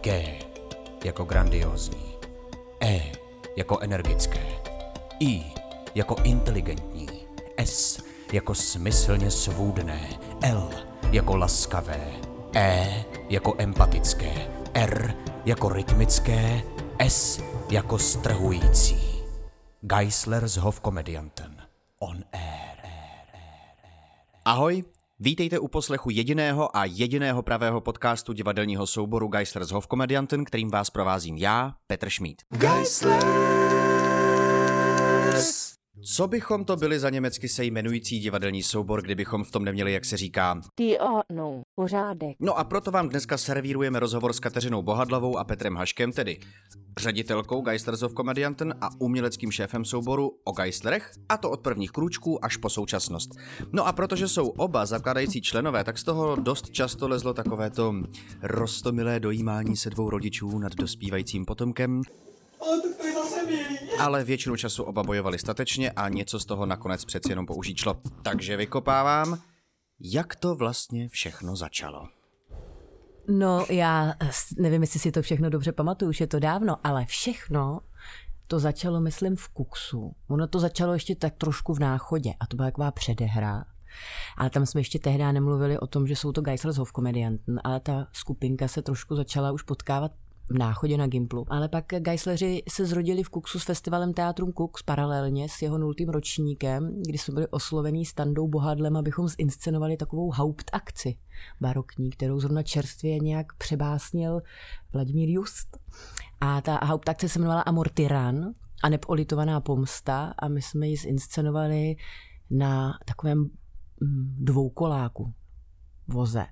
G jako grandiozní, E jako energické, I jako inteligentní, S jako smyslně svůdné, L jako laskavé, E jako empatické, R jako rytmické, S jako strhující. Geisler s Hofkomedianten. On air. Ahoj, vítejte u poslechu jediného a jediného pravého podcastu divadelního souboru Geisler s Hofkomedianten, kterým vás provázím já, Petr Šmíd. Geislers! Co bychom to byli za německy se jmenující divadelní soubor, kdybychom v tom neměli, jak se říká? Ty no, pořádek. No a proto vám dneska servírujeme rozhovor s Kateřinou Bohadlavou a Petrem Haškem, tedy ředitelkou Geislers of Comedianten a uměleckým šéfem souboru o Geislerech, a to od prvních krůčků až po současnost. No a protože jsou oba zakladající členové, tak z toho dost často lezlo takovéto rostomilé dojímání se dvou rodičů nad dospívajícím potomkem, ale tak to je zase milý. ale většinu času oba bojovali statečně a něco z toho nakonec přeci jenom použít šlo. Takže vykopávám, jak to vlastně všechno začalo. No, já nevím, jestli si to všechno dobře pamatuju, už je to dávno, ale všechno to začalo, myslím, v Kuksu. Ono to začalo ještě tak trošku v náchodě a to byla taková předehra. Ale tam jsme ještě tehdy nemluvili o tom, že jsou to Geislers Hofkomedianten, ale ta skupinka se trošku začala už potkávat náchodě na Gimplu. Ale pak Geisleri se zrodili v Kuksu s festivalem Teatrum Kux paralelně s jeho nultým ročníkem, kdy jsme byli oslovení standou bohadlem, abychom zinscenovali takovou hauptakci barokní, kterou zrovna čerstvě nějak přebásnil Vladimír Just. A ta hauptakce se jmenovala Amor Tyran a nepolitovaná pomsta a my jsme ji zinscenovali na takovém mm, dvoukoláku voze,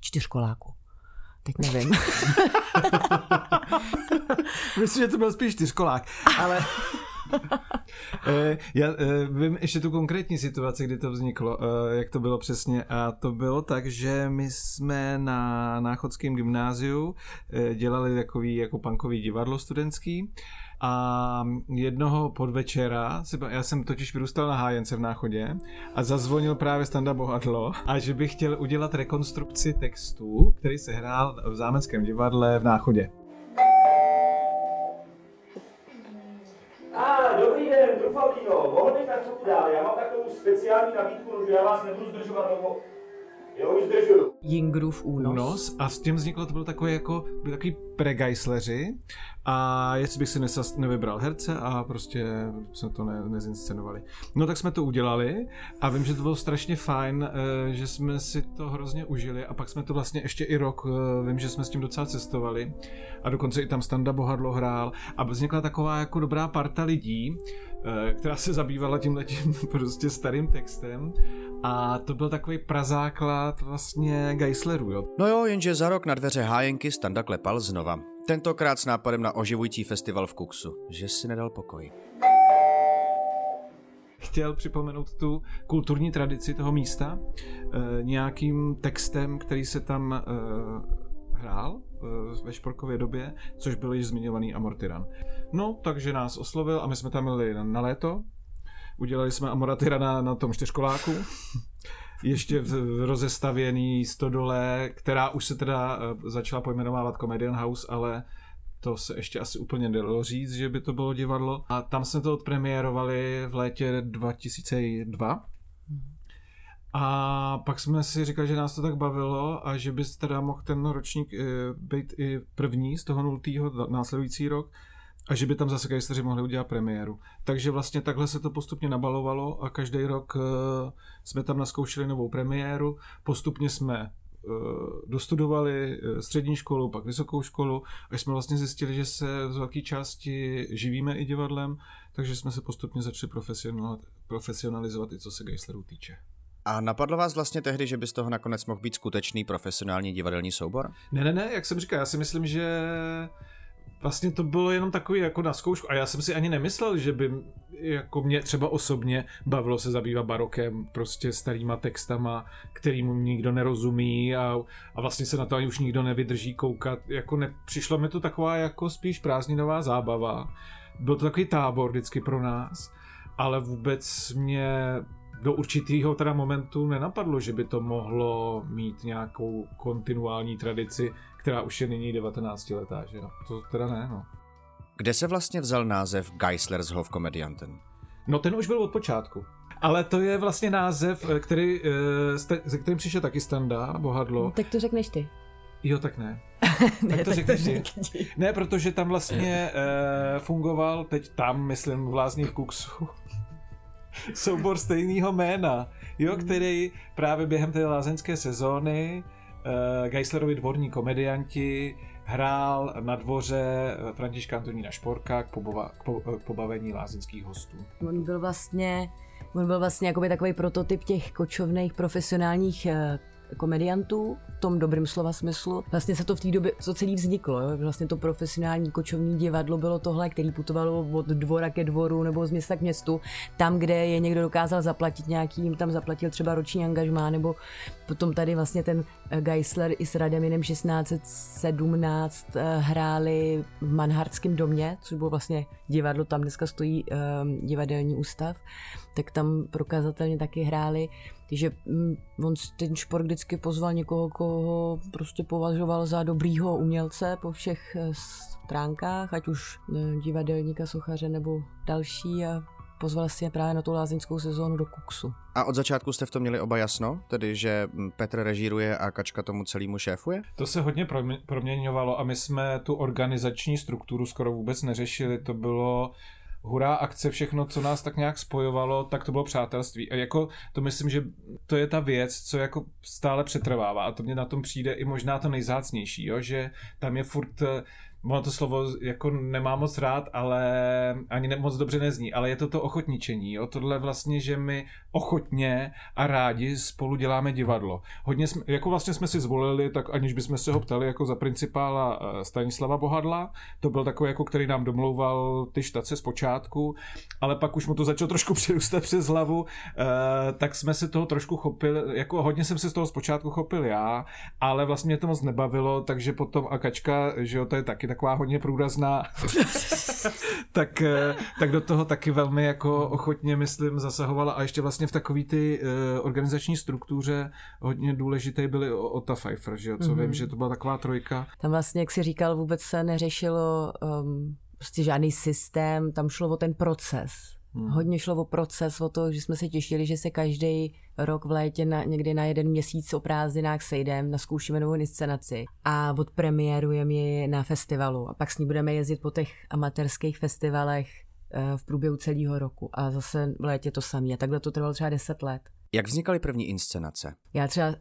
čtyřkoláku. Teď nevím. Myslím, že to byl spíš čtyřkolák, ale... Eh, Já eh, vím ještě tu konkrétní situaci, kdy to vzniklo, eh, jak to bylo přesně. A to bylo tak, že my jsme na Náchodském gymnáziu dělali takový jako punkový divadlo studentský a jednoho podvečera, já jsem totiž vyrůstal na hájence v Náchodě a zazvonil právě Standa Bohadlo a že bych chtěl udělat rekonstrukci textu, který se hrál v Zámeckém divadle v Náchodě. A dobrý den, Trufaldino, mohl bych tak trochu dál, já mám takovou speciální nabídku, že já vás nebudu zdržovat dlouho. Už zdržuju. Jingrův únos. únos a s tím vzniklo, to byl takový jako, byli takový pregeisleři a jestli bych si nesas, nevybral herce a prostě jsme to ne, nezinscenovali. No tak jsme to udělali a vím, že to bylo strašně fajn, eh, že jsme si to hrozně užili a pak jsme to vlastně ještě i rok, eh, vím, že jsme s tím docela cestovali a dokonce i tam Standa Bohadlo hrál a vznikla taková jako dobrá parta lidí, která se zabývala tím letím prostě starým textem a to byl takový prazáklad vlastně Geislerů, jo. No jo, jenže za rok na dveře hájenky Standa klepal znova. Tentokrát s nápadem na oživující festival v Kuksu. Že si nedal pokoj. chtěl připomenout tu kulturní tradici toho místa e, nějakým textem, který se tam e, hrál e, ve šporkově době, což byl již zmiňovaný Amortyran. No, takže nás oslovil a my jsme tam byli na, na léto. Udělali jsme Amortyrana na tom čtyřkoláku. Ještě v, rozestavěný stodole, která už se teda e, začala pojmenovávat Comedian House, ale to se ještě asi úplně nedalo říct, že by to bylo divadlo. A tam jsme to odpremiérovali v létě 2002. A pak jsme si říkali, že nás to tak bavilo a že by teda mohl ten ročník eh, být i první z toho nultýho následující rok a že by tam zase Geisleři mohli udělat premiéru. Takže vlastně takhle se to postupně nabalovalo a každý rok eh, jsme tam naskoušeli novou premiéru. Postupně jsme eh, dostudovali střední školu, pak vysokou školu, až jsme vlastně zjistili, že se z velké části živíme i divadlem, takže jsme se postupně začali profesional- profesionalizovat i co se Geislerů týče. A napadlo vás vlastně tehdy, že by z toho nakonec mohl být skutečný profesionální divadelní soubor? Ne, ne, ne, jak jsem říkal, já si myslím, že vlastně to bylo jenom takový jako na zkoušku a já jsem si ani nemyslel, že by jako mě třeba osobně bavilo se zabývat barokem, prostě starýma textama, kterým nikdo nerozumí a, a vlastně se na to ani už nikdo nevydrží koukat. Jako ne, přišlo mi to taková jako spíš prázdninová zábava. Byl to takový tábor vždycky pro nás, ale vůbec mě do určitého teda momentu nenapadlo, že by to mohlo mít nějakou kontinuální tradici, která už je nyní 19 letá, že no? To teda ne, no. Kde se vlastně vzal název Geislershof Komedianten? No ten už byl od počátku. Ale to je vlastně název, eh, který, eh, se kterým přišel taky Standa, Bohadlo. Tak to řekneš ty. Jo, tak ne. Ne, tak to řekneš ty. řekni. Ne, protože tam vlastně e, fungoval, teď tam, myslím, v Lázních Kuksu, soubor stejného jména, jo, který právě během té lázeňské sezóny e, Geislerovi dvorní komedianti hrál na dvoře Františka Antonína Šporka k, pobova, k, po, k pobavení lázeňských hostů. On byl vlastně, on byl vlastně jakoby takový prototyp těch kočovných profesionálních eh, komediantů v tom dobrém slova smyslu. Vlastně se to v té době, co celý vzniklo, jo? vlastně to profesionální kočovní divadlo bylo tohle, který putovalo od dvora ke dvoru nebo z města k městu, tam, kde je někdo dokázal zaplatit nějaký, jim tam zaplatil třeba roční angažmá, nebo potom tady vlastně ten eh, Geisler i s Rademinem 1617 eh, hráli v Manhardském domě, což bylo vlastně divadlo, tam dneska stojí um, divadelní ústav, tak tam prokazatelně taky hráli. Takže mm, on ten šport vždycky pozval někoho, koho prostě považoval za dobrýho umělce po všech eh, stránkách, ať už eh, divadelníka, sochaře nebo další a pozval si je právě na tu lázeňskou sezónu do Kuksu. A od začátku jste v tom měli oba jasno? Tedy, že hm, Petr režíruje a Kačka tomu celému šéfuje? To se hodně promě- proměňovalo a my jsme tu organizační strukturu skoro vůbec neřešili. To bylo hurá akce, všechno, co nás tak nějak spojovalo, tak to bylo přátelství. A jako to myslím, že to je ta věc, co jako stále přetrvává. A to mě na tom přijde i možná to nejzácnější, jo? že tam je furt eh, Ono to slovo jako nemám moc rád, ale ani ne, moc dobře nezní, ale je to to ochotničení. Jo? Tohle vlastně, že my ochotně a rádi spolu děláme divadlo. Hodně jsme, jako vlastně jsme si zvolili, tak aniž bychom se ho ptali jako za principála eh, Stanislava Bohadla, to byl takový, jako který nám domlouval ty štace z počátku, ale pak už mu to začalo trošku přirůstat přes hlavu, eh, tak jsme se toho trošku chopili, jako hodně jsem se z toho zpočátku chopil já, ale vlastně mě to moc nebavilo, takže potom a Kačka, že jo, to je taky taková hodně průrazná, tak, eh, tak do toho taky velmi jako ochotně, myslím, zasahovala a ještě vlastně v takový ty eh, organizační struktuře hodně důležitý byly O- Ota Pfeiffer, že jo, co mm-hmm. vím, že to byla taková trojka. Tam vlastně, jak si říkal, vůbec se neřešilo um, prostě žádný systém, tam šlo o ten proces. Hmm. Hodně šlo o proces, o to, že jsme se těšili, že se každý rok v létě na, někdy na jeden měsíc o prázdninách sejdeme, naskoušíme novou inscenaci a odpremiérujeme ji na festivalu. A pak s ní budeme jezdit po těch amatérských festivalech eh, v průběhu celého roku. A zase v létě to samé. A takhle to trvalo třeba 10 let. Jak vznikaly první inscenace? Já třeba, uh,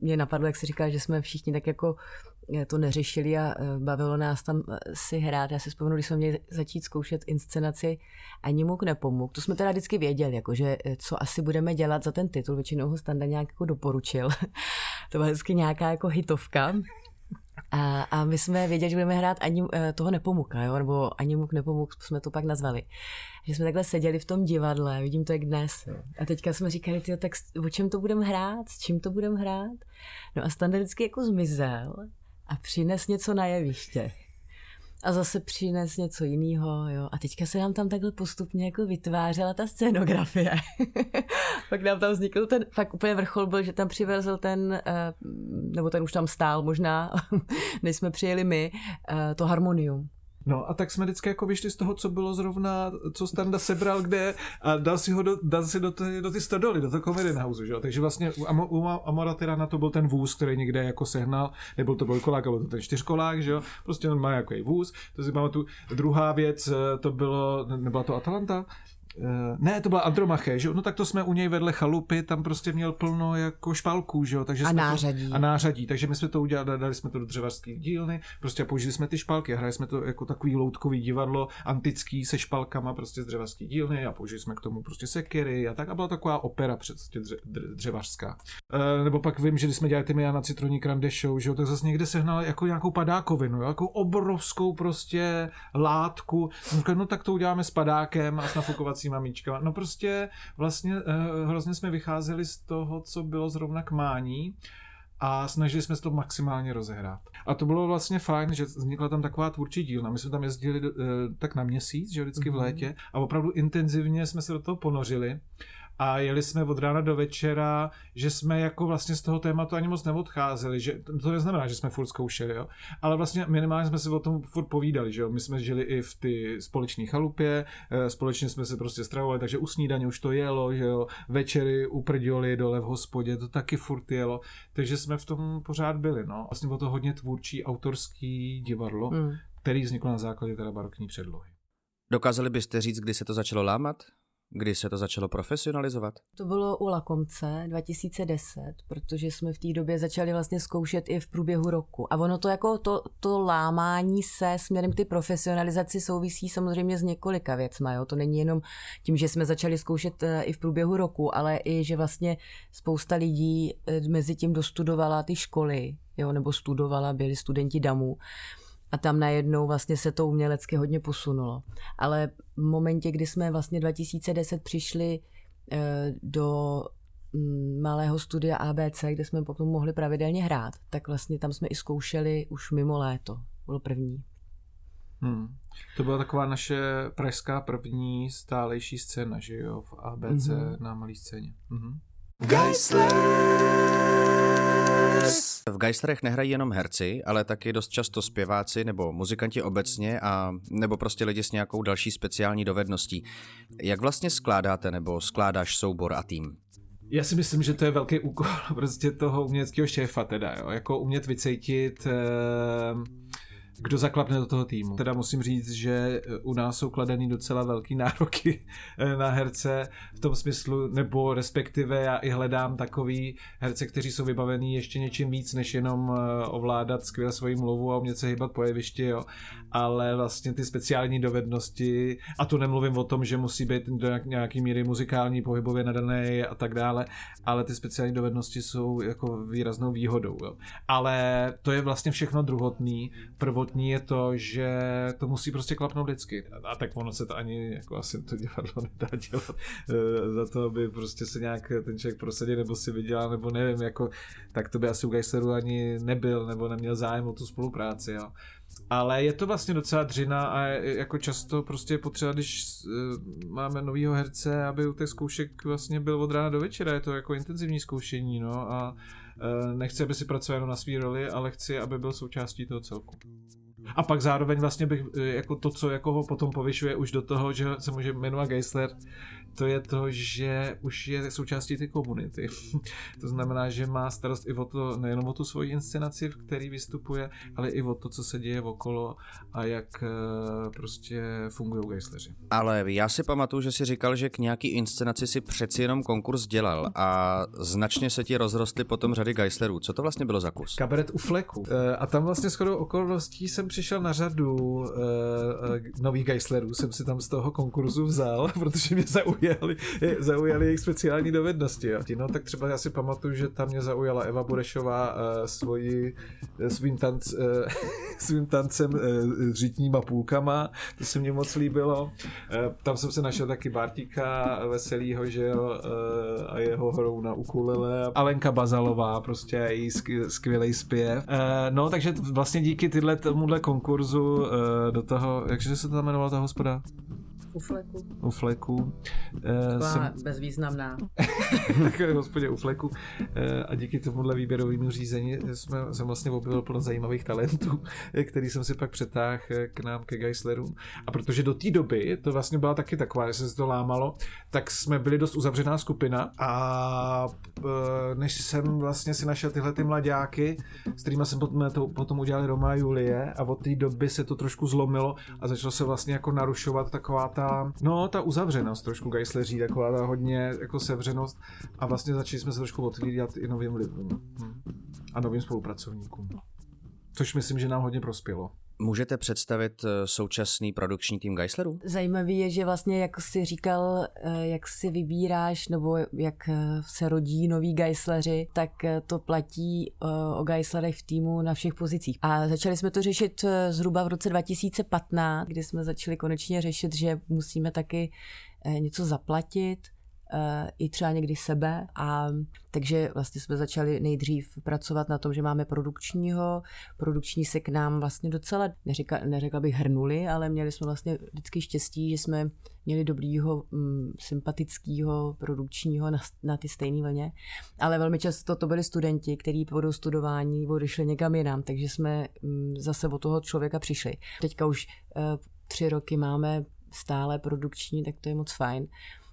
mě napadlo, jak si říkal, že jsme všichni tak jako eh, to neřešili a uh, bavilo nás tam eh, si hrát. Já si vzpomenu, když jsme měli začít zkoušet inscenaci, ani muk nepomohl. To jsme teda vždycky věděli, jako, že eh, co asi budeme dělat za ten titul. Většinou ho Standa nějak jako doporučil. to byla vždycky nějaká jako hitovka. A, a my jsme věděli, že budeme hrát ani eh, toho Nepomuka, jo? nebo ani muk nepomuk, jsme to pak nazvali. Že jsme takhle seděli v tom divadle, vidím to jak dnes. A teďka jsme říkali, tyjo, tak o čem to budeme hrát, s čím to budeme hrát. No a Standa vždycky jako zmizel a přines něco na jeviště. A zase přines něco jiného, jo. A teďka se nám tam takhle postupně jako vytvářela ta scénografie. pak nám tam vznikl ten, fakt úplně vrchol byl, že tam přivezl ten, eh, nebo ten už tam stál možná, než jsme přijeli my, eh, to harmonium. No a tak jsme vždycky jako vyšli z toho, co bylo zrovna, co Standa sebral kde a dal si ho do, dal si do, ty, do ty stodoly, do toho Comedy House, že jo? Takže vlastně u, Amo, u Amora to byl ten vůz, který někde jako sehnal, nebyl to dvojkolák, ale to ten čtyřkolák, že jo? Prostě on má jako vůz, to si pamatuju. Druhá věc, eh, to bylo, nebyla to Atalanta? Eh, ne, to byla Andromache, že? No tak to jsme u něj vedle chalupy, tam prostě měl plno jako špalků, že jo? Takže A nářadí. To, a nářadí, takže my jsme to udělali, dali jsme to do dřevařské dílny, prostě použili jsme ty špalky a hráli jsme to jako takový loutkový divadlo, antický se špalkama prostě z dřevařské dílny a použili jsme k tomu prostě sekery a tak a byla taková opera prostě dře, dře, dřevařská. E, nebo pak vím, že když jsme dělali ty Jana Citroní Grande Show, že jo, tak zase někde sehnal jako nějakou padákovinu, jako obrovskou prostě látku. No, říkali, no tak to uděláme s padákem a s nafukovacíma míčkama. No prostě vlastně e, hrozně jsme vycházeli z toho, co bylo zrovna k mání a snažili jsme se to maximálně rozehrát. A to bylo vlastně fajn, že vznikla tam taková tvůrčí dílna. My jsme tam jezdili uh, tak na měsíc, že vždycky v létě a opravdu intenzivně jsme se do toho ponořili. A jeli jsme od rána do večera, že jsme jako vlastně z toho tématu ani moc neodcházeli, že to neznamená, že jsme furt zkoušeli, jo, ale vlastně minimálně jsme si o tom furt povídali, že jo, my jsme žili i v ty společné chalupě, eh, společně jsme se prostě stravovali, takže u snídaně už to jelo, že jo, večery u prděli dole v hospodě, to taky furt jelo, takže jsme v tom pořád byli, no. Vlastně bylo to hodně tvůrčí autorský divadlo, hmm. který vzniklo na základě teda barokní předlohy. Dokázali byste říct, kdy se to začalo lámat? Kdy se to začalo profesionalizovat? To bylo u Lakomce 2010, protože jsme v té době začali vlastně zkoušet i v průběhu roku. A ono to jako to, to lámání se směrem k ty profesionalizaci souvisí samozřejmě s několika věcma. Jo? To není jenom tím, že jsme začali zkoušet eh, i v průběhu roku, ale i, že vlastně spousta lidí eh, mezi tím dostudovala ty školy, jo? nebo studovala, byli studenti DAMu a tam najednou vlastně se to umělecky hodně posunulo. Ale v momentě, kdy jsme vlastně 2010 přišli eh, do mm, malého studia ABC, kde jsme potom mohli pravidelně hrát, tak vlastně tam jsme i zkoušeli už mimo léto. Bylo první. Hmm. To byla taková naše pražská první stálejší scéna, že jo, v ABC mm-hmm. na malé scéně. Mm-hmm. V Geislerech nehrají jenom herci, ale taky dost často zpěváci nebo muzikanti obecně a nebo prostě lidi s nějakou další speciální dovedností. Jak vlastně skládáte nebo skládáš soubor a tým? Já si myslím, že to je velký úkol prostě toho uměleckého šéfa teda, jo? jako umět vycejtit eh kdo zaklapne do toho týmu. Teda musím říct, že eh, u nás jsou kladený docela velký nároky eh, na herce v tom smyslu, nebo respektive já i hledám takový herce, kteří jsou vybavení ještě něčím víc, než jenom eh, ovládat skvěle svoji mluvu a umět se hýbat po jevišti, jo. Ale vlastně ty speciální dovednosti, a tu nemluvím o tom, že musí být do nějaký míry muzikální, pohybově nadaný a tak dále, ale ty speciální dovednosti jsou jako výraznou výhodou, jo. Ale to je vlastně všechno druhotný. Prvotní prvotní je to, že to musí prostě klapnout vždycky. A tak ono se to ani jako asi to divadlo nedá dělat eh, za to, aby prostě se nějak ten člověk prosadil nebo si vydělal, nebo nevím, jako, tak to by asi u Geisleru ani nebyl, nebo neměl zájem o tu spolupráci, jo. Ale je to vlastně docela dřina a jako často prostě je potřeba, když eh, máme novýho herce, aby u těch zkoušek vlastně byl od rána do večera, je to jako intenzivní zkoušení, no a eh, nechci, aby si pracoval jenom na své roli, ale chci, aby byl součástí toho celku. A pak zároveň vlastně bych eh, jako to, co jako ho potom povyšuje už do toho, že se může jmenovat Geisler, to je to, že už je součástí té komunity. to znamená, že má starost i o to, nejenom o tu svoji inscenaci, v který vystupuje, ale i o to, co se děje okolo a jak eh, prostě fungují gejsleři. Ale já si pamatuju, že si říkal, že k nějaký inscenaci si přeci jenom konkurs dělal a značně se ti rozrostly potom řady gejslerů. Co to vlastně bylo za kus? Kabaret u fleku. Eh, a tam vlastně shodou okolností jsem přišel na řadu uh, nových gejslerů, jsem si tam z toho konkurzu vzal, protože mě zaujalo zaujali, zaujali jejich speciální dovednosti. Jo. No tak třeba já si pamatuju, že tam mě zaujala Eva Burešová uh, svoji, uh, svým, tanc, uh, svým tancem uh, s řitníma půlkama, to se mně moc líbilo. Uh, tam jsem se našel taky Bartíka Veselýho, že jo, uh, a jeho hrou na ukulele. Alenka Bazalová, prostě její skvělý zpěv. Uh, no, takže vlastně díky tyhle tomuhle konkurzu uh, do toho, jakže se to tam jmenovalo ta hospoda? U fleku. U fleku. Uh, jsem... bezvýznamná. tak hospodě u fleku. Uh, a díky tomuhle výběrovému řízení jsme, jsem vlastně objevil plno zajímavých talentů, který jsem si pak přetáhl k nám ke Geislerům. A protože do té doby to vlastně byla taky taková, že se to lámalo, tak jsme byli dost uzavřená skupina a uh, než jsem vlastně si našel tyhle ty mladáky, s kterými jsem potom, to, potom udělali Roma a Julie a od té doby se to trošku zlomilo a začalo se vlastně jako narušovat taková ta ta, no, ta uzavřenost trošku Geisleří, taková ta hodně jako sevřenost a vlastně začali jsme se trošku otvírat i novým lidem hm. a novým spolupracovníkům. Což myslím, že nám hodně prospělo. Můžete představit eh, současný produkční tým Geislerů? Zajímavý je, že vlastně, jak jsi říkal, eh, jak si vybíráš nebo jak eh, se rodí noví Geisleři, tak to platí o Geislerech v týmu na všech pozicích. A začali jsme to řešit zhruba v roce 2015, kdy jsme začali konečně řešit, že musíme taky něco zaplatit i třeba někdy sebe a takže vlastně jsme začali nejdřív pracovat na tom, že máme produkčního. Produkční se k nám vlastně docela, neřekla, neřekla bych hrnuli, ale měli jsme vlastně vždycky štěstí, že jsme měli dobrýho, mm, sympatického produkčního na, na ty stejné vlně. Ale velmi často to byli studenti, kteří po studování odešli někam jinam, takže jsme mm, zase od toho člověka přišli. Teďka už uh, tři roky máme stále produkční, tak to je moc fajn.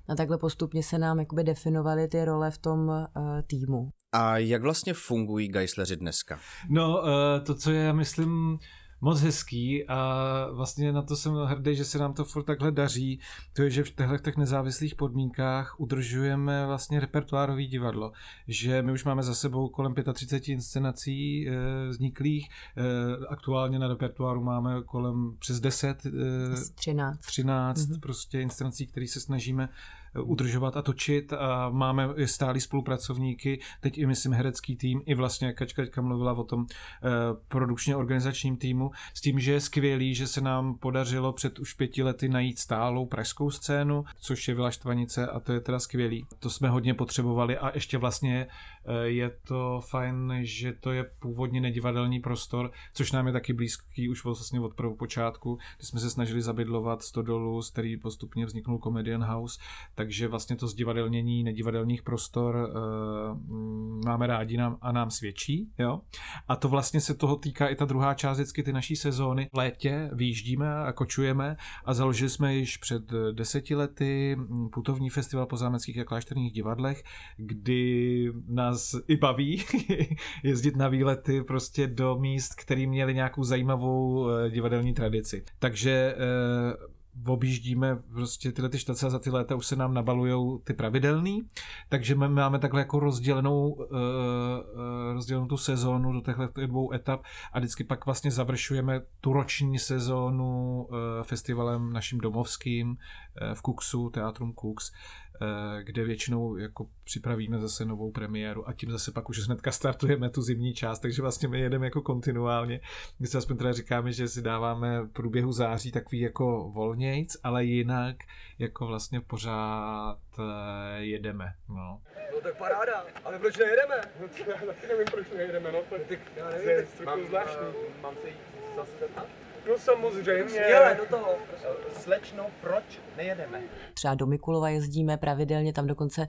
A takhle postupně se nám jakoby definovaly ty role v tom uh, týmu. A jak vlastně fungují Geisleri dneska? No, uh, to, co je, myslím, moc hezký a vlastně na to jsem hrdý, že se nám to furt takhle daří. To je, že v těchto těch nezávislých podmínkách udržujeme vlastně repertoárový divadlo. Že my už máme za sebou kolem 35 inscenací e, vzniklých. E, aktuálně na repertoáru máme kolem přes 10. E, 13. 13 mm-hmm. prostě inscenací, které se snažíme udržovat a točit a máme stálí spolupracovníky, teď i myslím herecký tým, i vlastně, jak Kačka mluvila o tom eh, produkčně organizačním týmu, s tím, že je skvělý, že se nám podařilo před už pěti lety najít stálou pražskou scénu, což je Vila Štvanice a to je teda skvělý. To jsme hodně potřebovali a ještě vlastně eh, je to fajn, že to je původně nedivadelní prostor, což nám je taky blízký už vlastně od prvopočátku, kdy jsme se snažili zabydlovat Stodolu, z který postupně vzniknul Comedian House, takže vlastně to zdivadelnění nedivadelních prostor uh, máme rádi nám, a nám svědčí. Jo? A to vlastně se toho týká i ta druhá část vždycky ty naší sezóny. V létě vyjíždíme a kočujeme a založili jsme již před deseti lety putovní festival po zámeckých a klášterních divadlech, kdy nás i baví jezdit na výlety prostě do míst, které měly nějakou zajímavou eh, divadelní tradici. Takže uh, objíždíme prostě tyhle ty štace a za ty léta už se nám nabalujou ty pravidelný, takže my máme takhle jako rozdělenou, uh, rozdělenou tu sezónu do těchto dvou etap a vždycky pak vlastně završujeme tu roční sezónu festivalem naším domovským uh, v Kuksu, Teatrum Kuks, Eh, kde většinou jako připravíme zase novou premiéru a tím zase pak už hnedka startujeme tu zimní část, takže vlastně my jedeme jako kontinuálně. My si aspoň teda říkáme, že si dáváme v průběhu září takový jako volnějc, ale jinak jako vlastně pořád eh, jedeme. No. No tak paráda, ale proč nejedeme? No to já taky nevím, proč nejedeme, no tak, já nevím, tak mám, zvláštní. Mám se jít zase zeptat? No samozřejmě. Skvěle, do toho. Slečno, proč nejedeme? Třeba do Mikulova jezdíme pravidelně, tam dokonce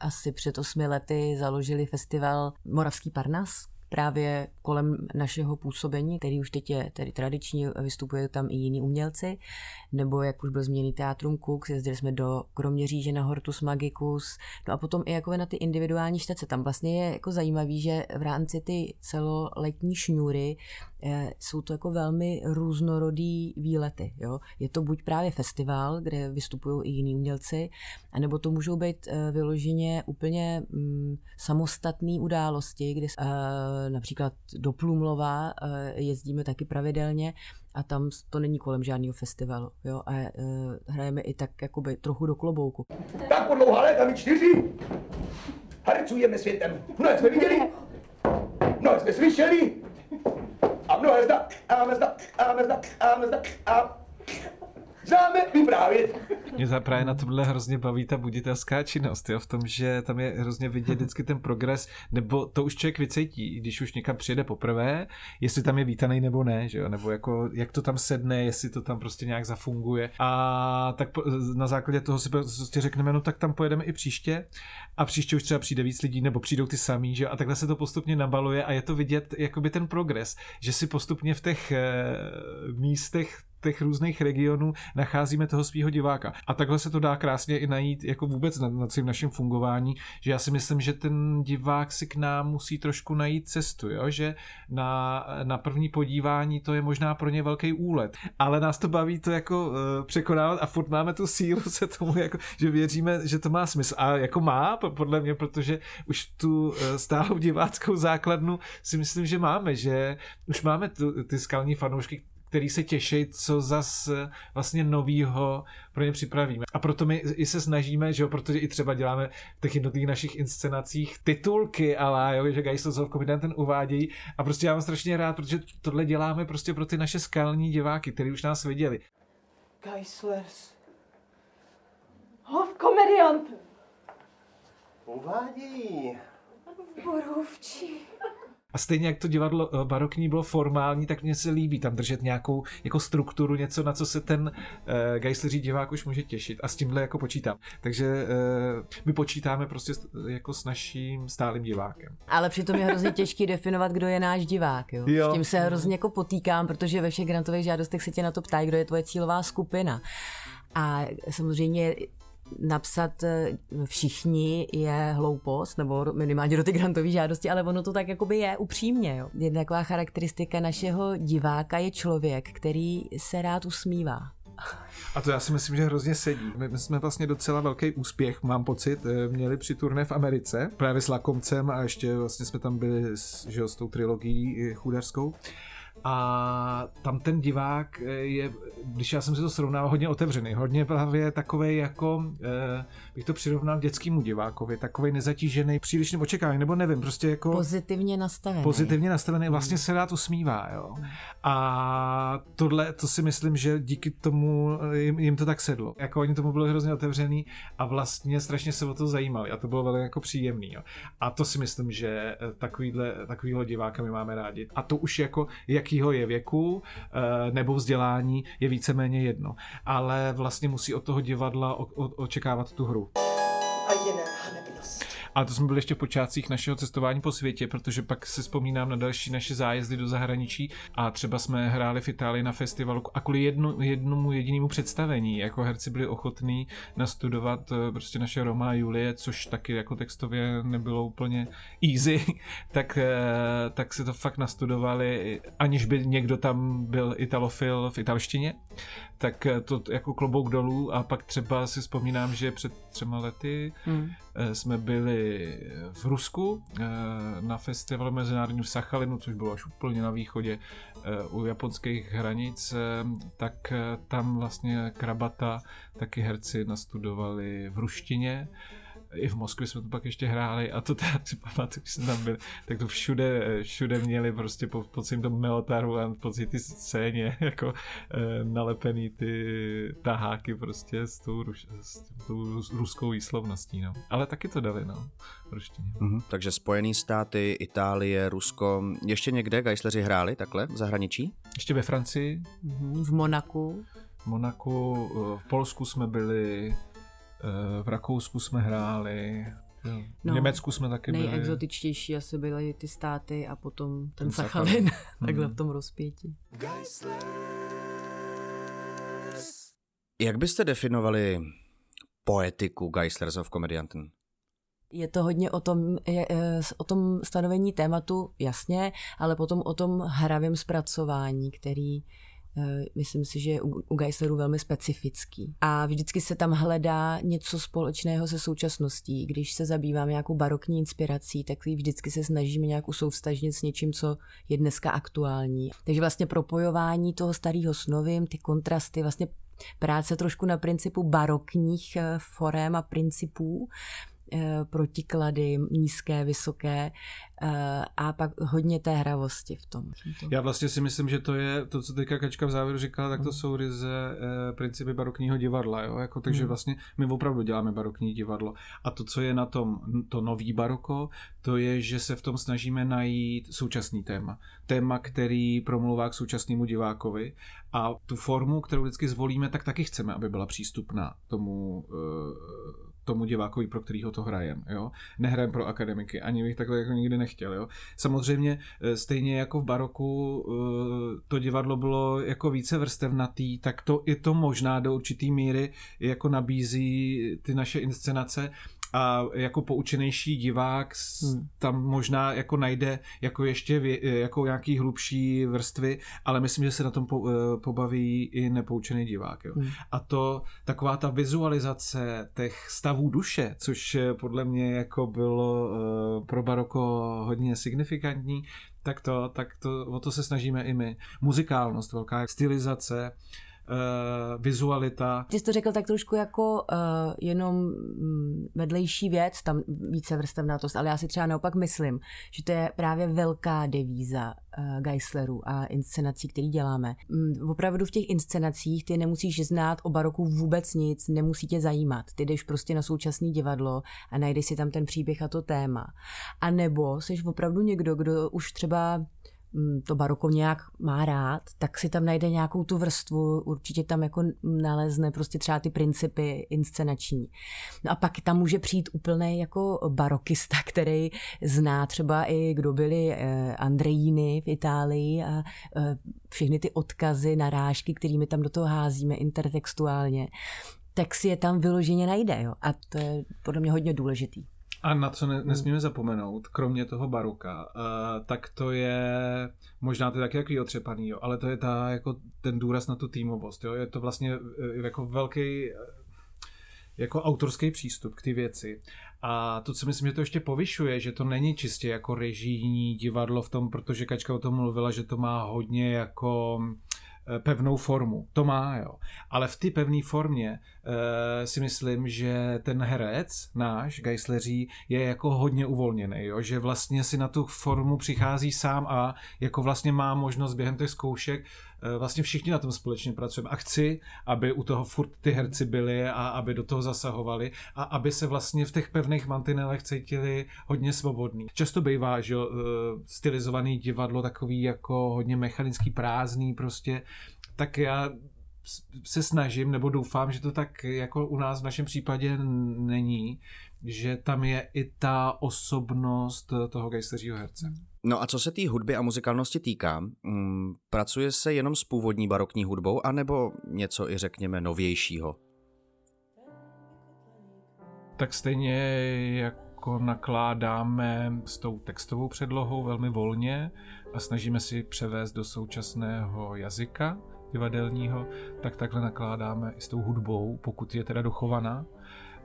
asi před osmi lety založili festival Moravský Parnas, právě kolem našeho působení, který už teď je tedy tradiční, vystupují tam i jiní umělci, nebo jak už byl změněný Teatrum Kux, jezdili jsme do Kroměříže na Hortus Magicus, no a potom i jako na ty individuální štace. Tam vlastně je jako zajímavý, že v rámci ty celoletní šňůry jsou to jako velmi různorodý výlety. Jo? Je to buď právě festival, kde vystupují i jiní umělci, anebo to můžou být eh, vyloženě úplně mm, samostatné události, kdy uh, například do Plumlova eh, jezdíme taky pravidelně a tam to není kolem žádného festivalu. Jo? A hrajeme i tak jakoby trochu do klobouku. Tak po dlouhá léta my čtyři hercujeme světem. Mnohé jsme viděli, mnohé jsme slyšeli a mnohé zda, a mezda, a mezda, a mezda, a známe vyprávět. Mě právě na tomhle hrozně baví ta buditelská činnost, jo, v tom, že tam je hrozně vidět vždycky ten progres, nebo to už člověk vycítí, když už někam přijede poprvé, jestli tam je vítaný nebo ne, že jo, nebo jako, jak to tam sedne, jestli to tam prostě nějak zafunguje. A tak po, na základě toho si prostě řekneme, no tak tam pojedeme i příště a příště už třeba přijde víc lidí, nebo přijdou ty samý, že jo, a takhle se to postupně nabaluje a je to vidět jakoby ten progres, že si postupně v těch e, místech těch různých regionů nacházíme toho svého diváka. A takhle se to dá krásně i najít jako vůbec na, na celém našem fungování, že já si myslím, že ten divák si k nám musí trošku najít cestu, jo? že na, na první podívání to je možná pro ně velký úlet, ale nás to baví to jako uh, překonávat a furt máme tu sílu se tomu, jako, že věříme, že to má smysl. A jako má, podle mě, protože už tu uh, stálou diváckou základnu si myslím, že máme, že už máme tu, ty skalní fanoušky, který se těší, co zas eh, vlastně novýho pro ně připravíme. A proto my i se snažíme, že jo, protože i třeba děláme v těch jednotlivých našich inscenacích titulky, ale jo, že Geisels of Comedian ten uvádějí a prostě já mám strašně rád, protože tohle děláme prostě pro ty naše skalní diváky, kteří už nás viděli. Geislers of Comediant. Uvádějí. Borůvčí. A stejně jak to divadlo eh, barokní bylo formální, tak mně se líbí tam držet nějakou jako strukturu, něco, na co se ten uh, Geisleří divák už může těšit. A s tímhle jako počítám. Takže uh, my počítáme prostě s, jako s naším stálým divákem. Ale přitom je hrozně těžký definovat, kdo je náš divák. Jo? Jo. S tím se hrozně jako potýkám, protože ve všech grantových žádostech se tě na to ptají, kdo je tvoje cílová skupina. A samozřejmě napsat eh, všichni je hloupost, nebo minimálně do ty grantové žádosti, ale ono to tak jakoby je upřímně. Jo. Jedna taková charakteristika našeho diváka je člověk, který se rád usmívá. A to já si myslím, že hrozně sedí. My, jsme vlastně docela velký úspěch, mám pocit, eh, měli při turné v Americe, právě s Lakomcem a ještě vlastně jsme tam byli s, že s tou trilogií chudařskou. A tam ten divák eh, je, když já jsem si to srovnal, hodně otevřený, hodně právě takový jako, eh, bych to přirovnal dětskému divákovi, takový nezatížený přílišným očekávání, nebo nevím, prostě jako Pozitivně nastavený. pozitivně nastavený, vlastně se rád usmívá, jo. A tohle, to si myslím, že díky tomu eh, jim, jim to tak sedlo. Jako oni tomu byli hrozně otevřený a vlastně strašně se o to zajímali a to bylo velmi jako příjemný, jo. A to si myslím, že eh, takovýhle, takovýhle diváka my máme rádi. A to už jako jakýho je věku eh, nebo vzdělání je víceméně jedno. Ale vlastně musí od toho divadla očekávat tu hru. A to jsme byli ještě v počátcích našeho cestování po světě, protože pak si vzpomínám na další naše zájezdy do zahraničí a třeba jsme hráli v Itálii na festivalu a kvůli jednu, jednomu jedinému představení, jako herci byli ochotní nastudovat eh, prostě naše Roma a Julie, což taky jako textově nebylo úplně easy, tak, eh, tak si to fakt nastudovali, aniž by někdo tam byl italofil v italštině, tak eh, to jako klobouk dolů a pak třeba si vzpomínám, že před třema lety Hmm. Eh, jsme byli v Rusku eh, na festivalu mezinárodním v Sachalinu, což bylo až úplně na východě eh, u japonských hranic, eh, tak eh, tam vlastně Krabata taky herci nastudovali v ruštině. I v Moskvě jsme to pak ještě hráli a to teda si pamatuju, když jsme tam byli, tak to všude, všude měli prostě po, po celém tom Melotaru a po celé ty scéně jako eh, nalepený ty taháky prostě s tou, ruš, s tou rus, ruskou výslovností, no. Ale taky to dali, no, v ruštině. Mhm. Takže Spojené státy, Itálie, Rusko, ještě někde Geisleři hráli takhle v zahraničí? Ještě ve Francii, Mhm, V Monaku. v Monaku, eh, v Polsku jsme byli, v Rakousku jsme hráli, jo. v No, Německu jsme taky byli. Nejexotičtější asi byly ty státy a potom ten, Ten Sachalin, Sachalin. takhle Mhm. v tom rozpětí. Jak byste definovali poetiku Geislers of Comedianten? Je to hodně o tom, je, eh, o tom stanovení tématu, jasně, ale potom o tom hravém zpracování, který eh, myslím si, že je u, u Geislerů velmi specifický. A vždycky se tam hledá něco společného se současností. Když se zabýváme nějakou barokní inspirací, tak vždycky se snažíme nějak usoustažnit s něčím, co je dneska aktuální. Takže vlastně propojování toho starého s novým, ty kontrasty, vlastně práce trošku na principu barokních eh, forem a principů, eh, protiklady, nízké, vysoké eh, a pak hodně té hravosti v tom. Já vlastně si myslím, že to je to, co teďka Kačka v závěru říkala, tak to Mm. jsou ryze eh, principy barokního divadla. Jo? Jako, takže Mm. vlastně my opravdu děláme barokní divadlo. A to, co je na tom, to nový baroko, to je, že se v tom snažíme najít současný téma. Téma, který promluvá k současnému divákovi a tu formu, kterou vždycky zvolíme, tak taky chceme, aby byla přístupná tomu, eh, tomu divákovi, pro kterýho to hrajeme. Jo? Nehrajeme pro akademiky, ani bych takhle jako nikdy nechtěl. Jo? Samozřejmě eh, stejně jako v baroku eh, to divadlo bylo jako více vrstevnatý, tak to i to možná do určitý míry jako nabízí ty naše inscenace a jako poučenější divák Hmm. tam možná jako najde jako ještě vě, jako nějaký hlubší vrstvy, ale myslím, že se na tom po, eh, pobaví i nepoučený divák. Jo. Hmm. A to taková ta vizualizace těch stavů duše, což eh, podle mě jako bylo pro baroko hodně signifikantní, tak to, tak to, o to se snažíme i my. Muzikálnost, velká stylizace, vizualita. Ty jsi to řekl tak trošku jako uh, jenom mm, vedlejší věc, tam více vrstevnatost, ale já si třeba naopak myslím, že to je právě velká devíza uh, Geislerů a inscenací, které děláme. Um, opravdu v těch inscenacích ty nemusíš znát o baroku vůbec nic, nemusí tě zajímat. Ty jdeš prostě na současné divadlo a najdeš si tam ten příběh a to téma. A nebo jsi opravdu někdo, kdo už třeba to baroko nějak má rád, tak si tam najde nějakou tu vrstvu, určitě tam jako nalezne prostě třeba ty principy inscenační. No a pak tam může přijít úplný jako barokista, který zná třeba i, kdo byli eh, Andrejíny v Itálii a eh, všechny ty odkazy, narážky, kterými tam do toho házíme intertextuálně, tak si je tam vyloženě najde. Jo? A to je podle mě hodně důležitý. A na co ne, nesmíme zapomenout, kromě toho baroka, uh, tak to je, možná to je taky takový otřepaný, jo, ale to je ta, jako ten důraz na tu týmovost. Jo, je to vlastně uh, jako velký uh, jako autorský přístup k ty věci. A to, co myslím, že to ještě povyšuje, že to není čistě jako režijní divadlo v tom, protože Kačka o tom mluvila, že to má hodně jako Eh, pevnou formu. To má, jo. Ale v té pevné formě uh, si myslím, že ten herec, náš, Geisleří, je jako hodně uvolněný, jo. Že vlastně si na tu formu přichází sám a jako vlastně má možnost během těch zkoušek Eh, vlastně všichni na tom společně pracujeme. A chci, aby u toho furt ty herci byli a aby do toho zasahovali a aby se vlastně v těch pevných mantinelech cítili hodně svobodný. Často bývá, že eh, stylizovaný divadlo takový jako hodně mechanický, prázdný prostě, tak já se snažím, nebo doufám, že to tak jako u nás v našem případě není, že tam je i ta osobnost toho gejsteřího herce. No a co se té hudby a muzikálnosti týká, mm, pracuje se jenom s původní barokní hudbou, anebo něco i řekněme novějšího? Tak stejně jako nakládáme s tou textovou předlohou velmi volně a snažíme si převést do současného jazyka divadelního, tak takhle nakládáme i s tou hudbou, pokud je teda dochovaná.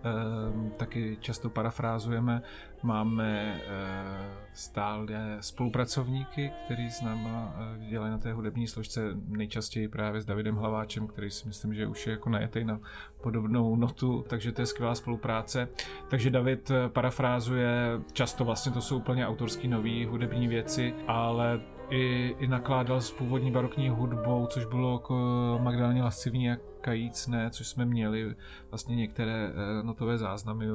Ehm, taky často parafrázujeme. Máme eh, stále spolupracovníky, který s náma eh, dělají na té hudební složce, nejčastěji právě s Davidem Hlaváčem, který si myslím, že už je jako najetej na podobnou notu, takže to je skvělá spolupráce. Takže David eh, parafrázuje, často vlastně to jsou úplně autorský nový hudební věci, ale i, i nakládal s původní barokní hudbou, což bylo jako Magdaleně lascivní jak kajícné, což jsme měli vlastně některé eh, notové záznamy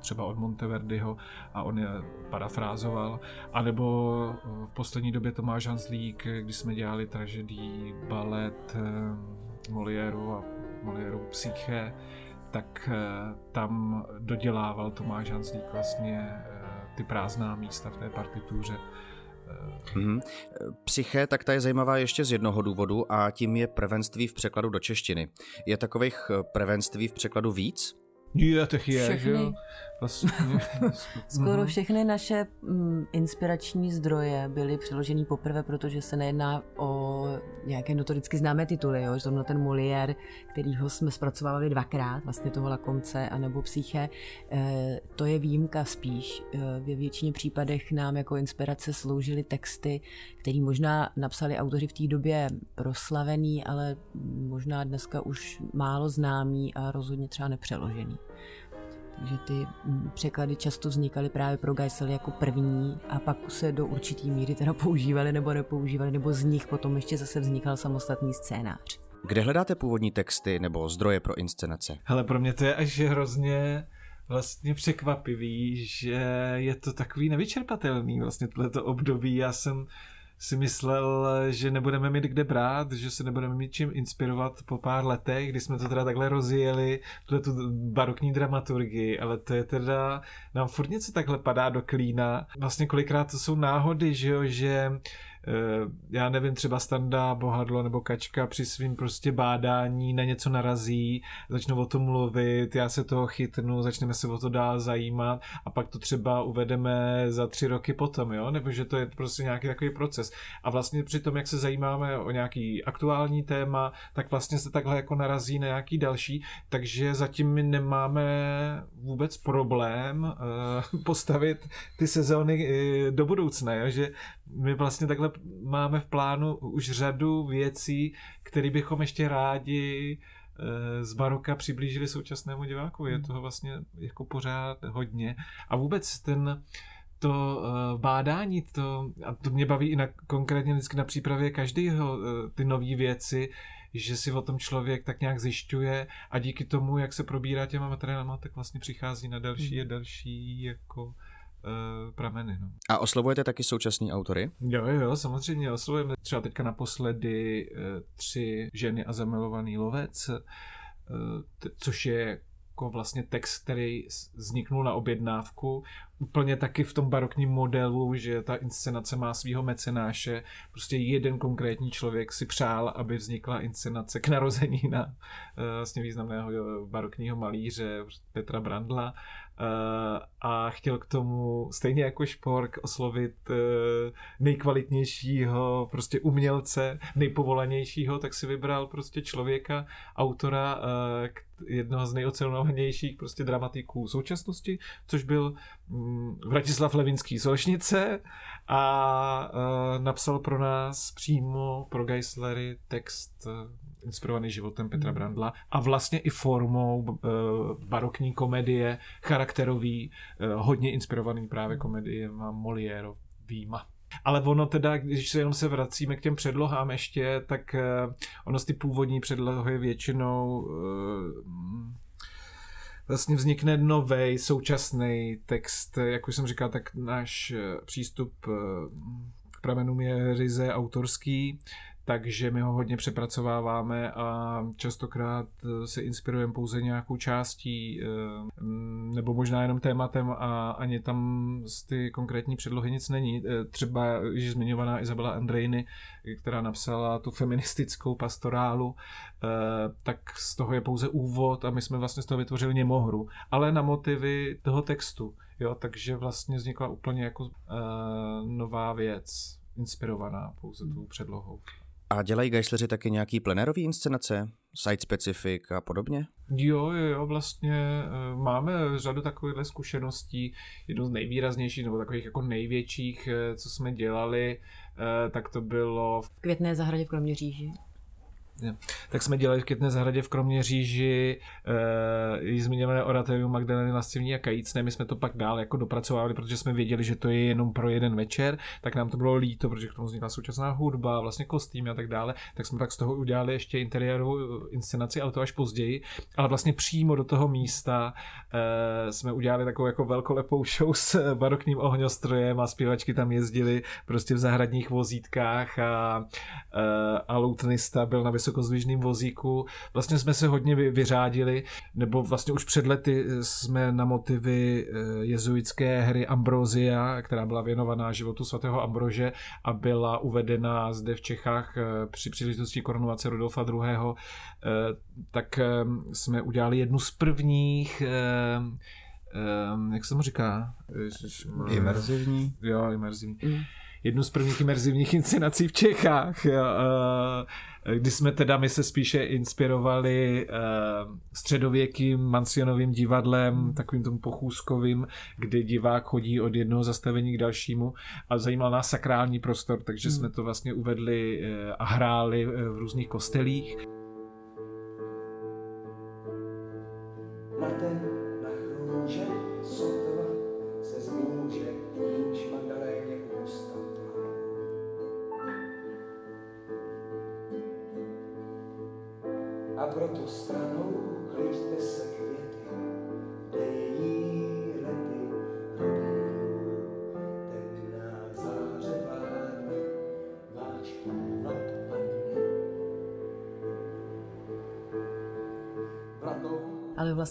třeba od Monteverdiho a on je parafrázoval. A nebo eh, v poslední době Tomáš Hanslík, když jsme dělali tragedii, balet eh, Moliéru a Moliéru Psyché, tak tam dodělával Tomáš Hanslík vlastně ty prázdná místa v té partituře Mm-hmm. Psyché, tak ta je zajímavá ještě z jednoho důvodu a tím je prvenství v překladu do češtiny. Je takových prvenství v překladu víc? Je, těch je, Všechny. že jo? Skoro Mhm. všechny naše mm, inspirační zdroje byly přeloženy poprvé, protože se nejedná o nějaké notoricky známé tituly, jo? že zrovna ten Molière, kterýho jsme zpracovávali dvakrát, vlastně toho Lakomce anebo Psyche, e, to je výjimka spíš. E, ve většině případech nám jako inspirace sloužily texty, které možná napsali autoři v té době proslavený, ale možná dneska už málo známý a rozhodně třeba nepřeložený. Takže ty překlady často vznikaly právě pro Geisel jako první a pak se do určitý míry teda používali nebo nepoužívali, nebo z nich potom ještě zase vznikal samostatný scénář. Kde hledáte původní texty nebo zdroje pro inscenace? Hele, pro mě to je až hrozně vlastně překvapivý, že je to takový nevyčerpatelný vlastně tohleto období. Já jsem si myslel, že nebudeme mít kde brát, že se nebudeme mít čím inspirovat po pár letech, kdy jsme to teda takhle rozjeli, tuhle tu barokní dramaturgii, ale to je teda, nám furt něco takhle padá do klína. Vlastně kolikrát to jsou náhody, že jo, že já nevím, třeba Standa, Bohadlo nebo Kačka při svým prostě bádání na něco narazí, začnou o tom mluvit, já se toho chytnu, začneme se o to dál zajímat a pak to třeba uvedeme za tři roky potom, jo, nebo že to je prostě nějaký takový proces. A vlastně při tom, jak se zajímáme o nějaký aktuální téma, tak vlastně se takhle jako narazí na nějaký další, takže zatím my nemáme vůbec problém uh, postavit ty sezóny uh, do budoucna, jo? že my vlastně takhle máme v plánu už řadu věcí, které bychom ještě rádi eh, z baroka přiblížili současnému diváku. Je toho vlastně jako pořád hodně. A vůbec ten to uh, bádání, to, a to mě baví i na, konkrétně vždycky na přípravě každého uh, ty nové věci, že si o tom člověk tak nějak zjišťuje a díky tomu, jak se probírá těma materiálama, tak vlastně přichází na další a další jako uh, prameny. No. A oslovujete taky současný autory? Jo, jo, samozřejmě oslovujeme třeba teďka naposledy uh, tři ženy a zamilovaný lovec, uh, t- což je jako vlastně text, který vzniknul na objednávku, úplně taky v tom barokním modelu, že ta inscenace má svého mecenáše, prostě jeden konkrétní člověk si přál, aby vznikla inscenace k narození na vlastně významného barokního malíře Petra Brandla a chtěl k tomu stejně jako Špork oslovit uh, nejkvalitnějšího prostě umělce, nejpovolanějšího, tak si vybral prostě člověka, autora, uh, jednoho z nejocenovanějších prostě dramatiků současnosti, což byl um, Vratislav Levinský z Olšnice a uh, napsal pro nás přímo pro Geislery text inspirovaný životem Petra hmm. Brandla a vlastně i formou barokní komedie, charakterový, hodně inspirovaný právě komedie Molière výma. Ale ono teda, když se jenom se vracíme k těm předlohám ještě, tak uh, ono z ty původní předlohy většinou uh, vlastně vznikne nový současný text. Jak už jsem říkal, tak náš přístup k pramenům je ryze autorský takže my ho hodně přepracováváme a častokrát eh, se inspirujeme pouze nějakou částí eh, nebo možná jenom tématem a ani tam z ty konkrétní předlohy nic není. Eh, třeba již zmiňovaná Izabela Andrejny, která napsala tu feministickou pastorálu, tak z toho je pouze úvod a my jsme vlastně z toho vytvořili němohru, ale na motivy toho textu. Jo, takže vlastně vznikla úplně jako uh, nová věc, inspirovaná pouze tou předlohou. A dělají gajsleři taky nějaký plenérový inscenace? Site specific a podobně? Jo, jo, jo, vlastně e, máme řadu takových zkušeností. Jednu z nejvýraznějších nebo takových jako největších, e, co jsme dělali, e, tak to bylo... V Květné zahradě v Kroměříži. Tak jsme dělali v Kytné zahradě v Kroměříži e, zmiňované oratorium Magdaleny Lascivní a Kajícné. My jsme to pak dál jako dopracovali, protože jsme věděli, že to je jenom pro jeden večer, tak nám to bylo líto, protože k tomu vznikla současná hudba, vlastně kostým a tak dále. Tak jsme pak z toho udělali ještě interiérovou eh, inscenaci, ale to až později. Ale vlastně přímo do toho místa e, jsme udělali takovou jako velkolepou show s barokním ohňostrojem a zpěvačky tam jezdili prostě v zahradních vozítkách a, e, a loutnista byl na vysokozvížným vozíku. Vlastně jsme se hodně vyřádili, nebo vlastně už před lety jsme na motivy eh, jezuitské hry Ambrosia, která byla věnovaná životu svatého Ambrože a byla uvedena zde v Čechách eh, při příležitosti korunovace Rudolfa II. Eh, tak jsme udělali jednu z prvních jak se mu říká? Imerzivní. Jo, imerzivní. Mm. Jednu z prvních imerzivních inscenací v Čechách. Jo, kdy jsme teda my se spíše inspirovali uh, středověkým mansionovým divadlem, takovým tomu pochůzkovým, kdy divák chodí od jednoho zastavení k dalšímu a zajímal nás sakrální prostor, takže hmm. jsme to vlastně uvedli uh, a hráli v různých kostelích.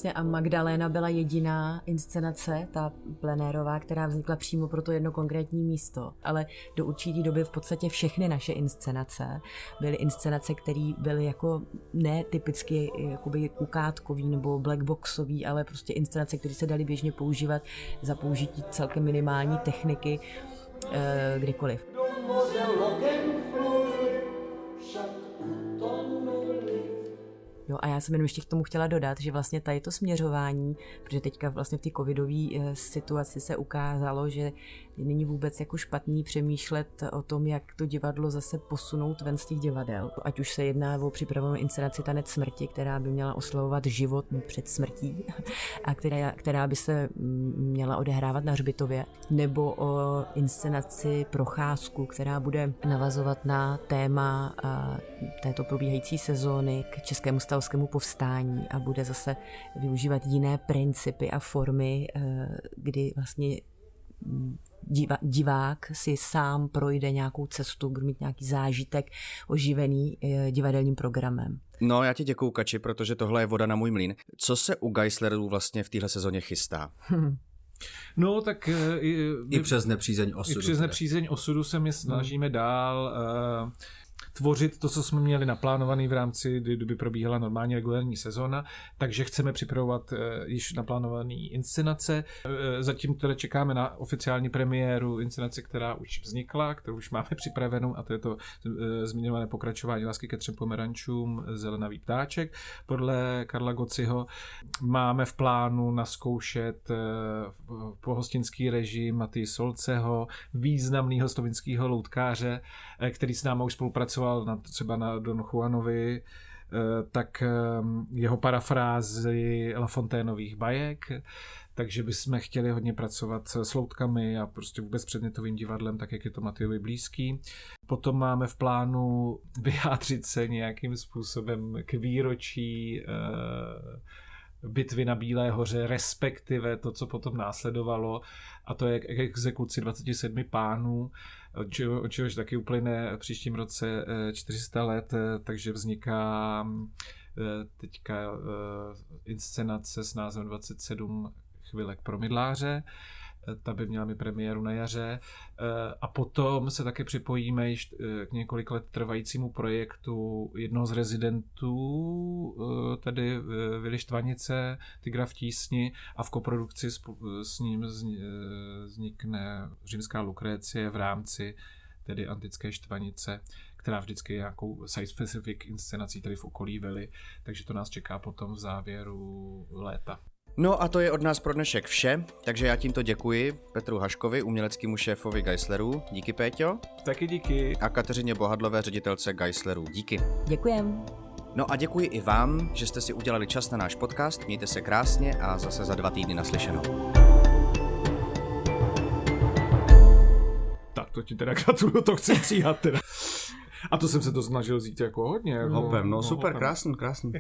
Vlastně a Magdalena byla jediná inscenace, ta plenérová, která vznikla přímo pro to jedno konkrétní místo. Ale do určité doby v podstatě všechny naše inscenace byly inscenace, které byly jako ne typicky jakoby kukátkový nebo blackboxový, ale prostě inscenace, které se daly běžně používat za použití celkem minimální techniky eh, kdykoliv. Jo, a já jsem jenom ještě k tomu chtěla dodat, že vlastně tady to směřování, protože teďka vlastně v té covidové eh, situaci se ukázalo, že není vůbec jako špatný přemýšlet o tom, jak to divadlo zase posunout ven z těch divadel. Ať už se jedná o připravenou inscenaci Tanec smrti, která by měla oslavovat život před smrtí a která, která by se mm, měla odehrávat na hřbitově, nebo o inscenaci Procházku, která bude navazovat na téma této probíhající sezóny k Českému stavskému povstání a bude zase využívat jiné principy a formy, e, kdy vlastně mm, diva, divák si sám projde nějakou cestu, bude mít nějaký zážitek oživený e, divadelním programem. No, já ti děkuju, Kači, protože tohle je voda na můj mlín. Co se u Geislerů vlastně v téhle sezóně chystá? No, tak... E, I, I přes nepřízeň osudu. I přes nepřízeň osudu se my snažíme hmm. dál uh, tvořit to, co jsme měli naplánovaný v rámci, kdyby probíhala normální regulární sezóna, takže chceme připravovat uh, již naplánovaný inscenace. Uh, zatím teda čekáme na oficiální premiéru inscenace, která už vznikla, kterou už máme připravenou a to je to zmiňované pokračování Lásky ke třem pomerančům Zelenavý ptáček podle Karla Gociho. Máme v plánu naskoušet pohostinský režim Maty Solceho, významného slovinského loutkáře, který s námi už spolupracoval pracoval na, třeba na Don Juanovi, eh, tak ehm, jeho parafrázy Lafontainových bajek, takže bychom chtěli hodně pracovat s loutkami a prostě vůbec předmětovým divadlem, tak jak je to Matějovi blízký. Potom máme v plánu vyjádřit se nějakým způsobem k výročí eh, bitvy na Bílé hoře, respektive to, co potom následovalo, a to je k exekuci 27 pánů, od čehož taky uplyne příštím roce 400 eh, let, eh, takže vzniká eh, teďka inscenace s názvem 27 chvilek pro mydláře, ta by měla mít premiéru na jaře. A potom se také připojíme již k několik let trvajícímu projektu jednoho z rezidentů, tedy Vili Štvanice, Tygra v tísni a v koprodukci s ním vznikne římská Lukrécie v rámci tedy antické Štvanice, která vždycky je nějakou site-specific inscenací tady v okolí Vily, takže to nás čeká potom v závěru léta. No a to je od nás pro dnešek vše, takže já tímto děkuji Petru Haškovi, uměleckému šéfovi Geislerů. Díky Péťo. Taky díky. A Kateřině Bohadlové, ředitelce Geislerů. Díky. Děkujem. No a děkuji i vám, že jste si udělali čas na náš podcast. Mějte se krásně a zase za dva týdny naslyšenou. Tak to ti teda gratuluju, to chci přihat teda. A to jsem se to snažil vzít jako hodně. Jako, hopem, no, no super, hopem. krásný, krásný.